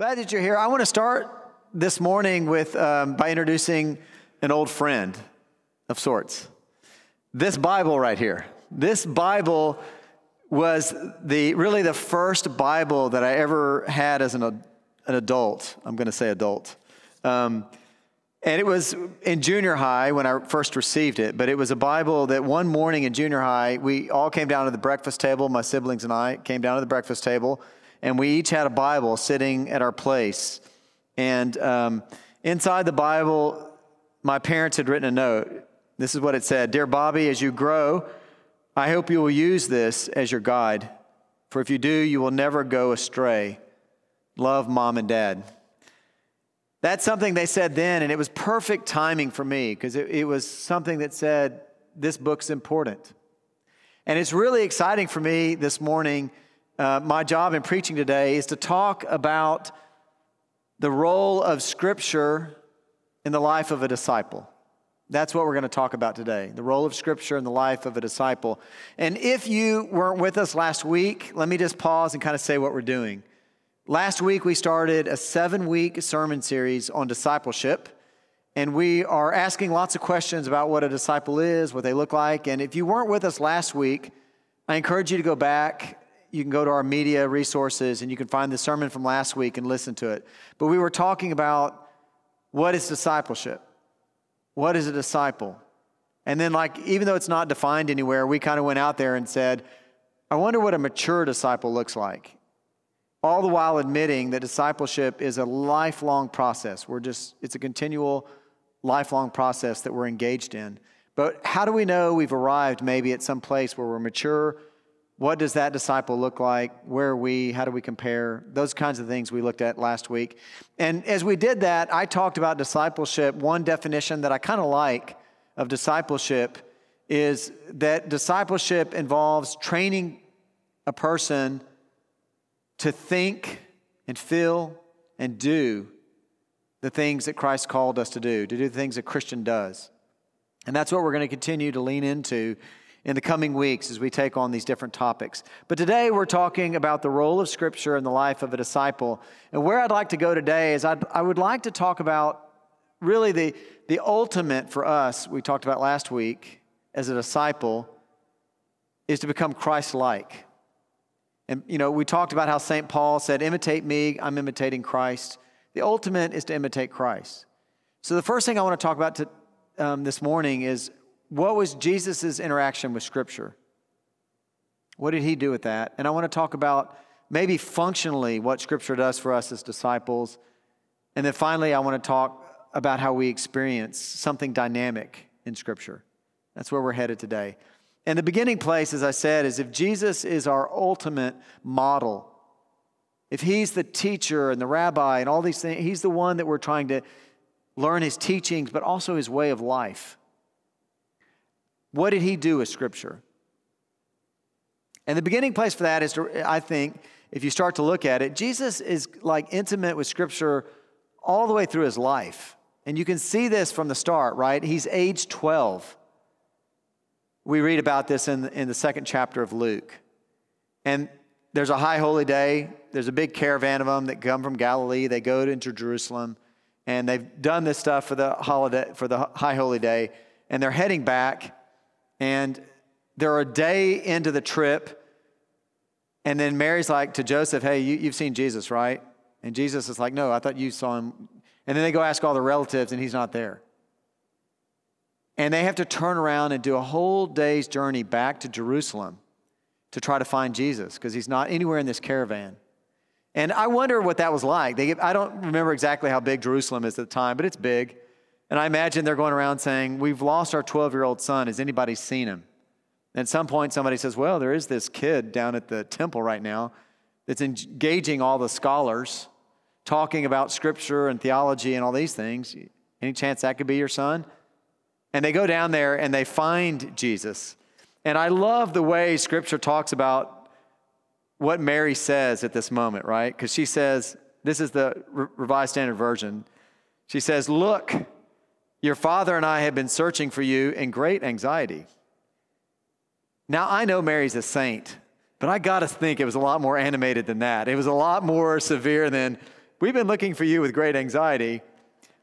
Glad that you're here. I want to start this morning with um, by introducing an old friend of sorts. This Bible right here. This Bible was the really the first Bible that I ever had as an, an adult. I'm going to say adult. Um, and it was in junior high when I first received it, but it was a Bible that one morning in junior high, we all came down to the breakfast table, my siblings and I came down to the breakfast table, and we each had a Bible sitting at our place. And um, inside the Bible, my parents had written a note. This is what it said Dear Bobby, as you grow, I hope you will use this as your guide. For if you do, you will never go astray. Love, mom and dad. That's something they said then, and it was perfect timing for me because it, it was something that said, This book's important. And it's really exciting for me this morning uh, my job in preaching today is to talk about the role of Scripture in the life of a disciple. That's what we're going to talk about today the role of Scripture in the life of a disciple. And if you weren't with us last week, let me just pause and kind of say what we're doing. Last week, we started a seven week sermon series on discipleship. And we are asking lots of questions about what a disciple is, what they look like. And if you weren't with us last week, I encourage you to go back you can go to our media resources and you can find the sermon from last week and listen to it. But we were talking about what is discipleship? What is a disciple? And then, like, even though it's not defined anywhere, we kind of went out there and said, I wonder what a mature disciple looks like. All the while admitting that discipleship is a lifelong process. We're just, it's a continual, lifelong process that we're engaged in. But how do we know we've arrived maybe at some place where we're mature what does that disciple look like? Where are we? How do we compare? Those kinds of things we looked at last week. And as we did that, I talked about discipleship. One definition that I kind of like of discipleship is that discipleship involves training a person to think and feel and do the things that Christ called us to do, to do the things a Christian does. And that's what we're going to continue to lean into in the coming weeks as we take on these different topics. But today we're talking about the role of Scripture in the life of a disciple. And where I'd like to go today is I'd, I would like to talk about really the, the ultimate for us, we talked about last week, as a disciple, is to become Christ like. And, you know, we talked about how St. Paul said, imitate me, I'm imitating Christ. The ultimate is to imitate Christ. So the first thing I want to talk about to, um, this morning is what was Jesus' interaction with Scripture? What did he do with that? And I want to talk about maybe functionally what Scripture does for us as disciples. And then finally, I want to talk about how we experience something dynamic in Scripture. That's where we're headed today. And the beginning place, as I said, is if Jesus is our ultimate model, if he's the teacher and the rabbi and all these things, he's the one that we're trying to learn his teachings, but also his way of life. What did he do with Scripture? And the beginning place for that is, to, I think, if you start to look at it, Jesus is like intimate with Scripture all the way through his life. And you can see this from the start, right? He's age 12. We read about this in, in the second chapter of Luke. And there's a high holy day. There's a big caravan of them that come from Galilee. They go into Jerusalem, and they've done this stuff for the holiday, for the high holy day, and they're heading back. And they're a day into the trip. And then Mary's like to Joseph, Hey, you, have seen Jesus, right? And Jesus is like, No, I thought you saw him. And then they go ask all the relatives, and he's not there. And they have to turn around and do a whole day's journey back to Jerusalem to try to find Jesus because he's not anywhere in this caravan. And I wonder what that was like. They, I don't remember exactly how big Jerusalem is at the time, but it's big. And I imagine they're going around saying, We've lost our 12 year old son. Has anybody seen him? And at some point, somebody says, Well, there is this kid down at the temple right now that's engaging all the scholars, talking about scripture and theology and all these things. Any chance that could be your son? And they go down there and they find Jesus. And I love the way scripture talks about what Mary says at this moment, right? Because she says, This is the Revised Standard Version. She says, Look, your father and I have been searching for you in great anxiety. Now, I know Mary's a saint, but I got to think it was a lot more animated than that. It was a lot more severe than we've been looking for you with great anxiety.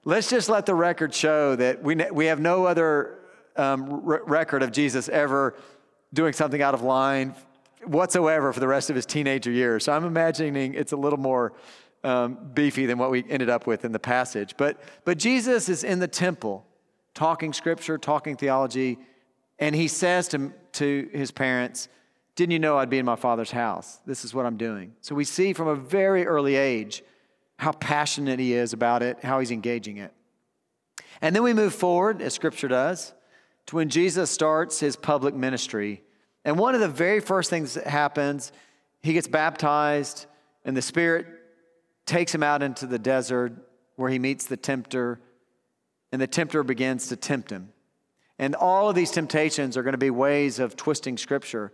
Let's just let the record show that we, we have no other um, r- record of Jesus ever doing something out of line whatsoever for the rest of his teenager years. So I'm imagining it's a little more um, beefy than what we ended up with in the passage. But, but Jesus is in the temple talking scripture, talking theology, and he says to, to his parents, Didn't you know I'd be in my father's house? This is what I'm doing. So we see from a very early age how passionate he is about it, how he's engaging it. And then we move forward, as scripture does, to when Jesus starts his public ministry. And one of the very first things that happens, he gets baptized, and the Spirit takes him out into the desert where he meets the tempter, and the tempter begins to tempt him. And all of these temptations are going to be ways of twisting scripture,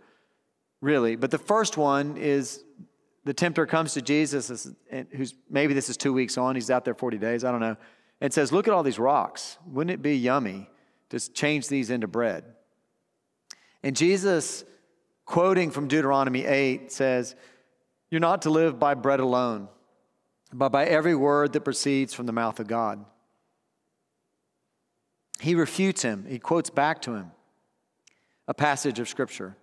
really. But the first one is the tempter comes to Jesus, who's maybe this is two weeks on, he's out there 40 days, I don't know, and says, Look at all these rocks. Wouldn't it be yummy to change these into bread? And Jesus, quoting from Deuteronomy 8, says, You're not to live by bread alone, but by every word that proceeds from the mouth of God. He refutes him, he quotes back to him a passage of Scripture.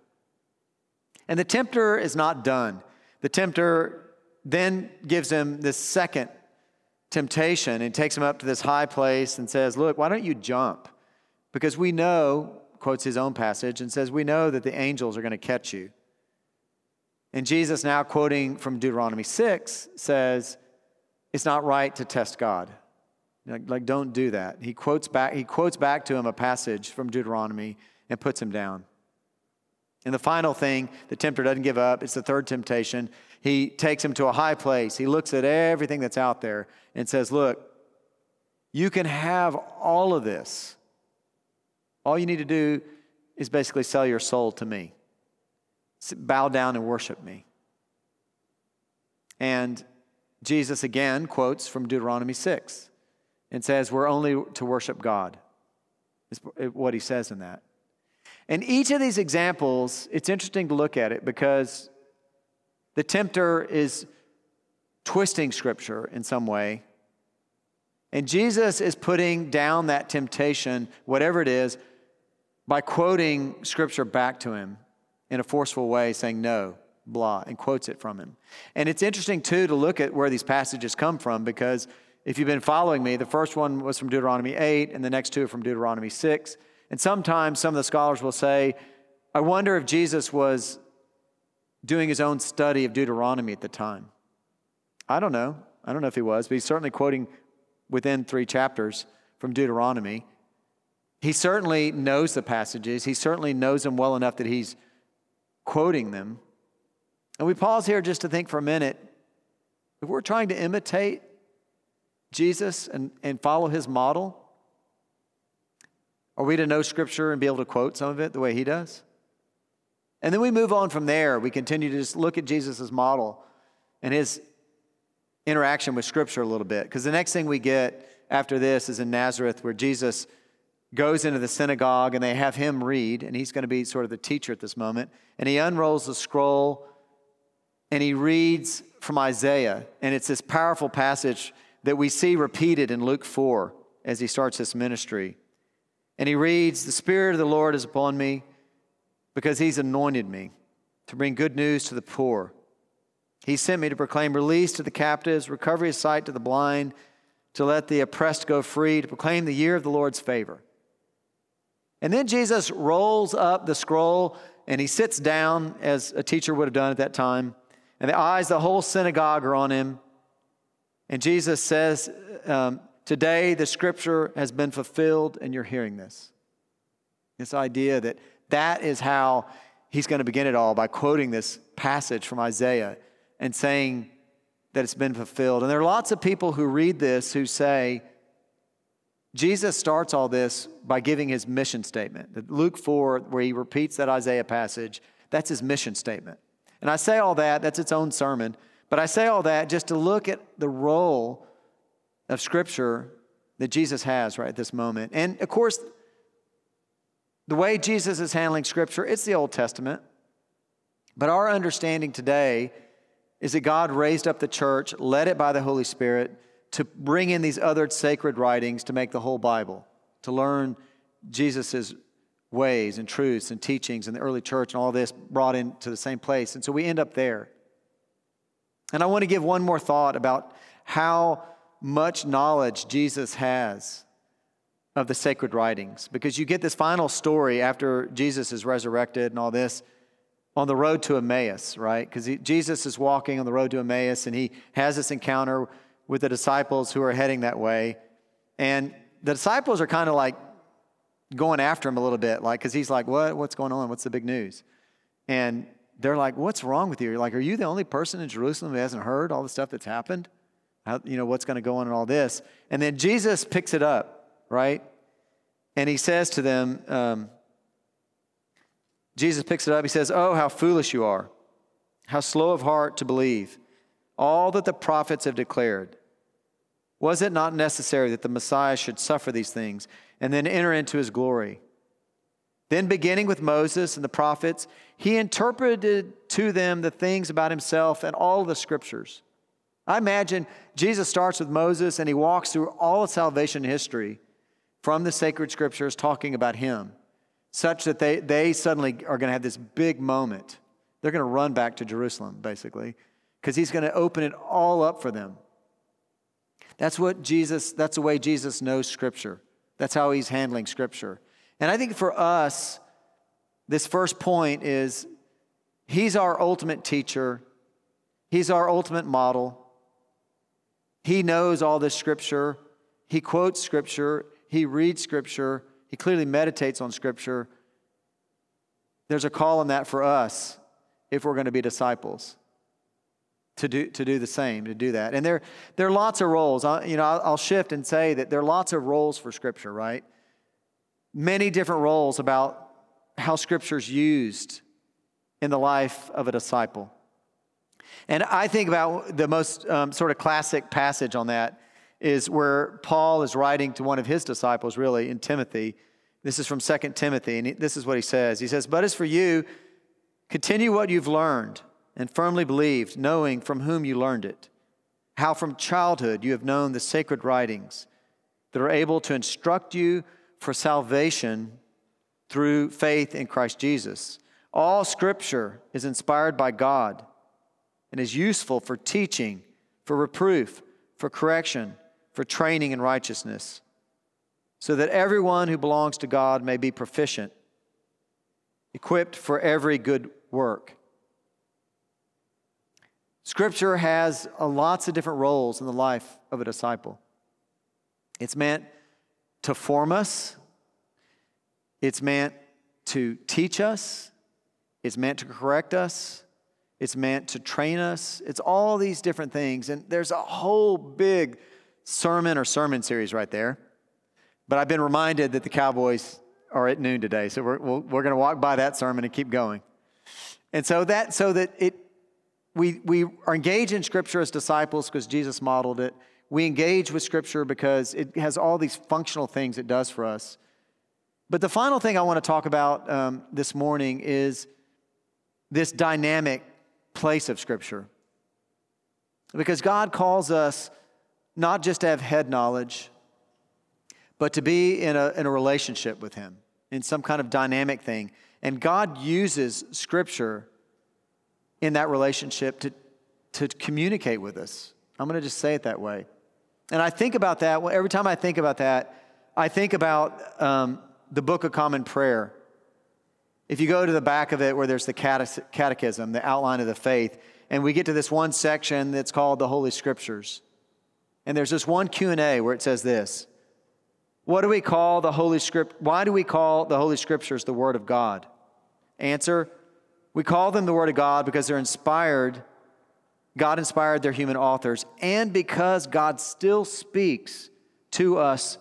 And the tempter is not done. The tempter then gives him this second temptation and takes him up to this high place and says, Look, why don't you jump? Because we know, quotes his own passage, and says, We know that the angels are going to catch you. And Jesus, now quoting from Deuteronomy 6, says, It's not right to test God. Like, like, don't do that. He quotes back, he quotes back to him a passage from Deuteronomy and puts him down. And the final thing, the tempter doesn't give up. It's the third temptation. He takes him to a high place. He looks at everything that's out there and says, Look, you can have all of this. All you need to do is basically sell your soul to me, bow down and worship me. And Jesus again quotes from Deuteronomy 6 and says, We're only to worship God, is what he says in that. And each of these examples, it's interesting to look at it because the tempter is twisting scripture in some way. And Jesus is putting down that temptation, whatever it is, by quoting scripture back to him in a forceful way, saying, No, blah, and quotes it from him. And it's interesting, too, to look at where these passages come from because if you've been following me, the first one was from Deuteronomy 8, and the next two are from Deuteronomy 6. And sometimes some of the scholars will say, I wonder if Jesus was doing his own study of Deuteronomy at the time. I don't know. I don't know if he was, but he's certainly quoting within three chapters from Deuteronomy. He certainly knows the passages, he certainly knows them well enough that he's quoting them. And we pause here just to think for a minute if we're trying to imitate Jesus and, and follow his model? Are we to know Scripture and be able to quote some of it the way he does? And then we move on from there. We continue to just look at Jesus' model and his interaction with Scripture a little bit. Because the next thing we get after this is in Nazareth, where Jesus goes into the synagogue and they have him read, and he's going to be sort of the teacher at this moment. And he unrolls the scroll and he reads from Isaiah. And it's this powerful passage that we see repeated in Luke 4 as he starts this ministry. And he reads, The Spirit of the Lord is upon me because he's anointed me to bring good news to the poor. He sent me to proclaim release to the captives, recovery of sight to the blind, to let the oppressed go free, to proclaim the year of the Lord's favor. And then Jesus rolls up the scroll and he sits down as a teacher would have done at that time. And the eyes, the whole synagogue are on him. And Jesus says, um, Today the scripture has been fulfilled, and you're hearing this. This idea that that is how he's going to begin it all by quoting this passage from Isaiah and saying that it's been fulfilled. And there are lots of people who read this who say, Jesus starts all this by giving his mission statement. Luke 4, where he repeats that Isaiah passage, that's his mission statement. And I say all that, that's its own sermon. But I say all that just to look at the role of Scripture that Jesus has right at this moment. And of course, the way Jesus is handling Scripture, it's the Old Testament. But our understanding today is that God raised up the church, led it by the Holy Spirit, to bring in these other sacred writings to make the whole Bible, to learn Jesus' ways and truths and teachings and the early church and all this brought into the same place. And so we end up there. And I want to give one more thought about how much knowledge Jesus has of the sacred writings because you get this final story after Jesus is resurrected and all this on the road to Emmaus, right? Because Jesus is walking on the road to Emmaus and he has this encounter with the disciples who are heading that way. And the disciples are kind of like going after him a little bit, like, because he's like, what? What's going on? What's the big news? And they're like, what's wrong with you? You're like, are you the only person in Jerusalem who hasn't heard all the stuff that's happened? How, you know, what's going to go on and all this? And then Jesus picks it up, right? And he says to them, um, Jesus picks it up. He says, Oh, how foolish you are, how slow of heart to believe all that the prophets have declared. Was it not necessary that the Messiah should suffer these things and then enter into his glory? Then, beginning with Moses and the prophets, he interpreted to them the things about himself and all the scriptures. I imagine Jesus starts with Moses and he walks through all of salvation history from the sacred scriptures talking about him, such that they, they suddenly are going to have this big moment. They're going to run back to Jerusalem, basically, because he's going to open it all up for them. That's what Jesus, that's the way Jesus knows scripture. That's how he's handling scripture. And I think for us, this first point is he's our ultimate teacher, he's our ultimate model. He knows all this scripture, he quotes scripture, he reads Scripture, he clearly meditates on Scripture. There's a call on that for us if we're going to be disciples to do, to do the same, to do that. And there, there are lots of roles. I, you know, I'll, shift and say that there are lots of roles for Scripture, right? Many different roles about how Scripture's used in the life of a disciple. And I think about the most um, sort of classic passage on that is where Paul is writing to one of his disciples, really, in Timothy. This is from 2 Timothy, and this is what he says. He says, But as for you, continue what you've learned and firmly believed, knowing from whom you learned it, how from childhood you have known the sacred writings that are able to instruct you for salvation through faith in Christ Jesus. All scripture is inspired by God and is useful for teaching, for reproof, for correction for training in righteousness, so that everyone who belongs to God may be proficient, equipped for every good work. Scripture has uh, lots of different roles in the life of a disciple. It's meant to form us, it's meant to teach us, it's meant to correct us, it's meant to train us. It's all these different things. And there's a whole big sermon or sermon series right there. But I've been reminded that the Cowboys are at noon today, so we're, we're, we're going to walk by that sermon and keep going. And so that so that it we we are engaged in Scripture as disciples because Jesus modeled it. We engage with Scripture because it has all these functional things it does for us. But the final thing I want to talk about um, this morning is this dynamic place of Scripture. Because God calls us not just to have head knowledge, but to be in a, in a relationship with Him, in some kind of dynamic thing. And God uses Scripture in that relationship to, to communicate with us. I'm going to just say it that way. And I think about that, Well, every time I think about that, I think about um, the Book of Common Prayer. If you go to the back of it where there's the catechism, the outline of the faith, and we get to this one section that's called the Holy Scriptures. And there's this one Q&A where it says this. What do we call the Holy Script? Why do we call the Holy Scriptures the Word of God? Answer, we call them the Word of God because they're inspired. God inspired their human authors, and because God still speaks to us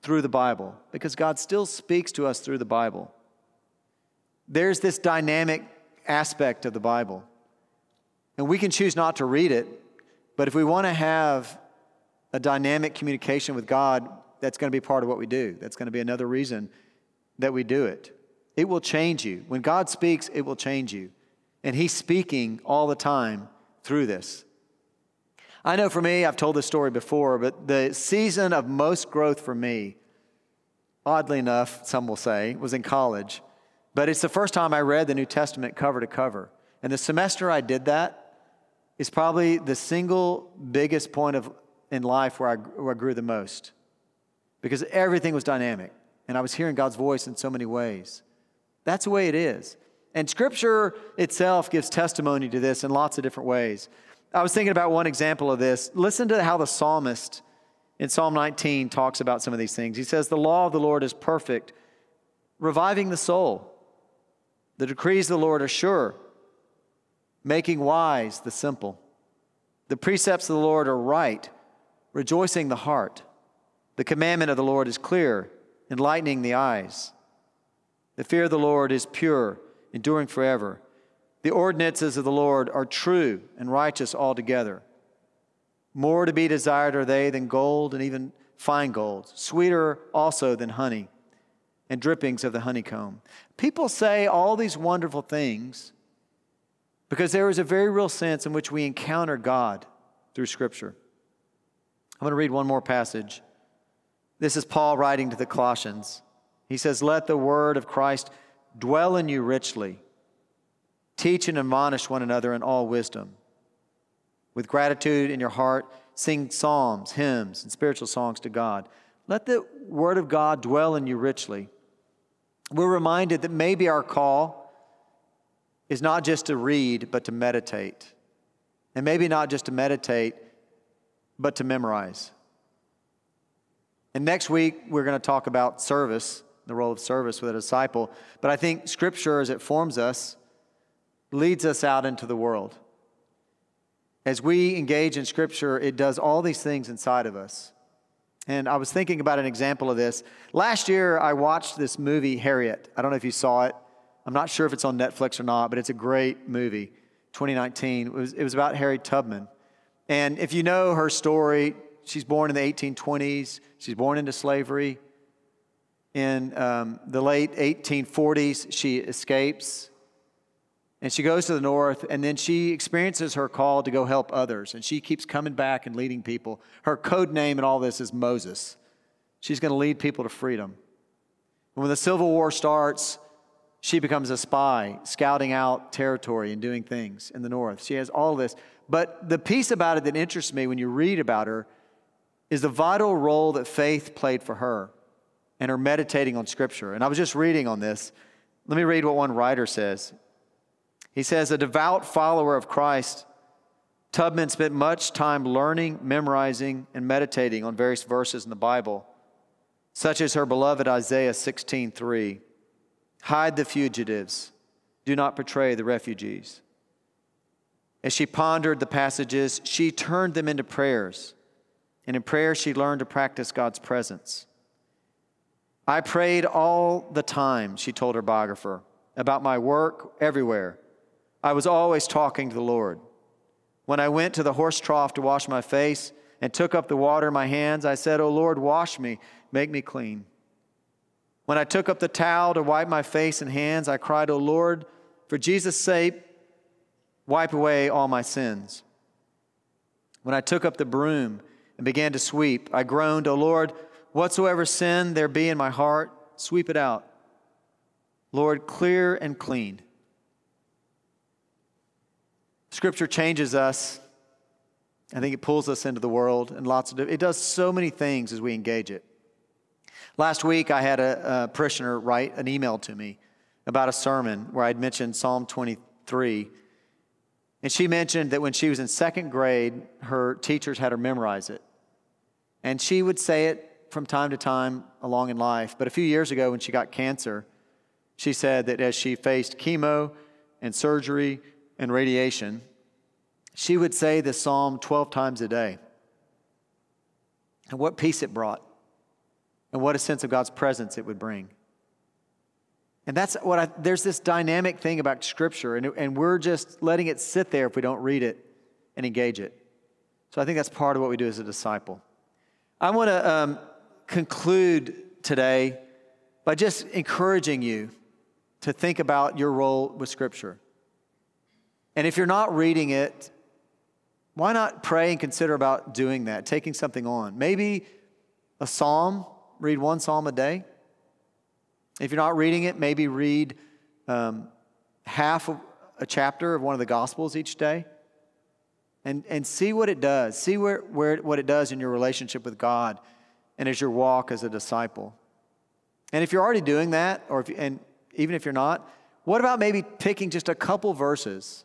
through the Bible, because God still speaks to us through the Bible. There's this dynamic aspect of the Bible. And we can choose not to read it, but if we want to have a dynamic communication with God, that's going to be part of what we do. That's going to be another reason that we do it. It will change you. When God speaks, it will change you. And He's speaking all the time through this. I know for me, I've told this story before, but the season of most growth for me, oddly enough, some will say, was in college. But it's the first time I read the New Testament cover to cover. And the semester I did that is probably the single biggest point of, in life where I, where I grew the most because everything was dynamic and I was hearing God's voice in so many ways. That's the way it is. And scripture itself gives testimony to this in lots of different ways. I was thinking about one example of this. Listen to how the psalmist in Psalm 19 talks about some of these things. He says, The law of the Lord is perfect, reviving the soul. The decrees of the Lord are sure, making wise the simple. The precepts of the Lord are right, rejoicing the heart. The commandment of the Lord is clear, enlightening the eyes. The fear of the Lord is pure, enduring forever. The ordinances of the Lord are true and righteous altogether. More to be desired are they than gold and even fine gold, sweeter also than honey and drippings of the honeycomb. People say all these wonderful things because there is a very real sense in which we encounter God through Scripture. I'm going to read one more passage. This is Paul writing to the Colossians. He says, Let the word of Christ dwell in you richly. Teach and admonish one another in all wisdom. With gratitude in your heart, sing psalms, hymns, and spiritual songs to God. Let the word of God dwell in you richly we're reminded that maybe our call is not just to read, but to meditate. And maybe not just to meditate, but to memorize. And next week, we're going to talk about service, the role of service with a disciple. But I think Scripture, as it forms us, leads us out into the world. As we engage in Scripture, it does all these things inside of us. And I was thinking about an example of this. Last year, I watched this movie, Harriet. I don't know if you saw it. I'm not sure if it's on Netflix or not, but it's a great movie, 2019. It was, it was about Harriet Tubman. And if you know her story, she's born in the 1820s, she's born into slavery. In um, the late 1840s, she escapes and she goes to the north, and then she experiences her call to go help others. And she keeps coming back and leading people. Her code name in all this is Moses. She's going to lead people to freedom. And when the Civil War starts, she becomes a spy, scouting out territory and doing things in the north. She has all this. But the piece about it that interests me when you read about her is the vital role that faith played for her and her meditating on Scripture. And I was just reading on this. Let me read what one writer says. He says, a devout follower of Christ, Tubman spent much time learning, memorizing, and meditating on various verses in the Bible, such as her beloved Isaiah 16:3. Hide the fugitives, do not betray the refugees. As she pondered the passages, she turned them into prayers. And in prayer, she learned to practice God's presence. I prayed all the time, she told her biographer, about my work everywhere I was always talking to the Lord. When I went to the horse trough to wash my face and took up the water in my hands, I said, O Lord, wash me, make me clean. When I took up the towel to wipe my face and hands, I cried, O Lord, for Jesus' sake, wipe away all my sins. When I took up the broom and began to sweep, I groaned, O Lord, whatsoever sin there be in my heart, sweep it out. Lord, clear and clean. Scripture changes us. I think it pulls us into the world and lots of it does so many things as we engage it. Last week, I had a, a parishioner write an email to me about a sermon where I'd mentioned Psalm 23. And she mentioned that when she was in second grade, her teachers had her memorize it. And she would say it from time to time along in life. But a few years ago, when she got cancer, she said that as she faced chemo and surgery and radiation, she would say the psalm 12 times a day. And what peace it brought, and what a sense of God's presence it would bring. And that's what I, there's this dynamic thing about Scripture, and, and we're just letting it sit there if we don't read it and engage it. So I think that's part of what we do as a disciple. I want to um, conclude today by just encouraging you to think about your role with Scripture. And if you're not reading it, Why not pray and consider about doing that, taking something on? Maybe a psalm, read one psalm a day. If you're not reading it, maybe read um, half of a chapter of one of the Gospels each day and, and see what it does. See where, where, what it does in your relationship with God and as your walk as a disciple. And if you're already doing that, or if, and even if you're not, what about maybe picking just a couple verses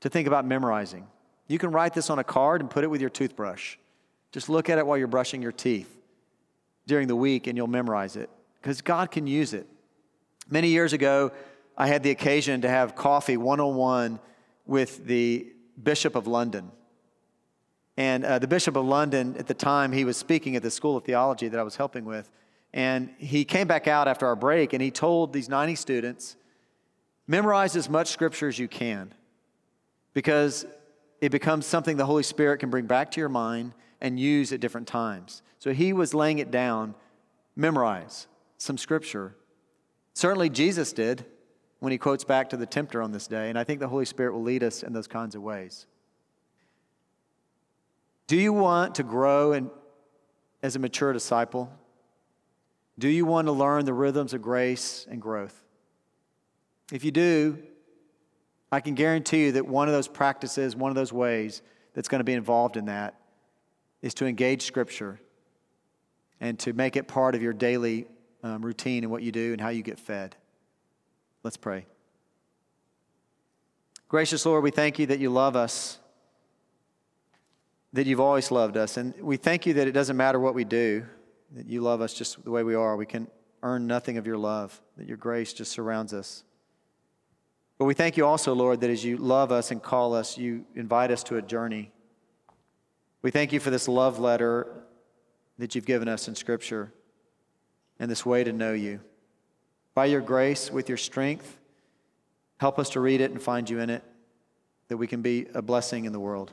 to think about memorizing? You can write this on a card and put it with your toothbrush. Just look at it while you're brushing your teeth during the week and you'll memorize it because God can use it. Many years ago, I had the occasion to have coffee one on one with the Bishop of London. And uh, the Bishop of London, at the time, he was speaking at the School of Theology that I was helping with. And he came back out after our break and he told these 90 students memorize as much scripture as you can because it becomes something the Holy Spirit can bring back to your mind and use at different times. So he was laying it down memorize some scripture. Certainly, Jesus did when he quotes back to the tempter on this day, and I think the Holy Spirit will lead us in those kinds of ways. Do you want to grow in, as a mature disciple? Do you want to learn the rhythms of grace and growth? If you do, I can guarantee you that one of those practices, one of those ways that's going to be involved in that is to engage Scripture and to make it part of your daily um, routine and what you do and how you get fed. Let's pray. Gracious Lord, we thank you that you love us, that you've always loved us. And we thank you that it doesn't matter what we do, that you love us just the way we are. We can earn nothing of your love, that your grace just surrounds us. But we thank you also, Lord, that as you love us and call us, you invite us to a journey. We thank you for this love letter that you've given us in Scripture and this way to know you. By your grace, with your strength, help us to read it and find you in it, that we can be a blessing in the world.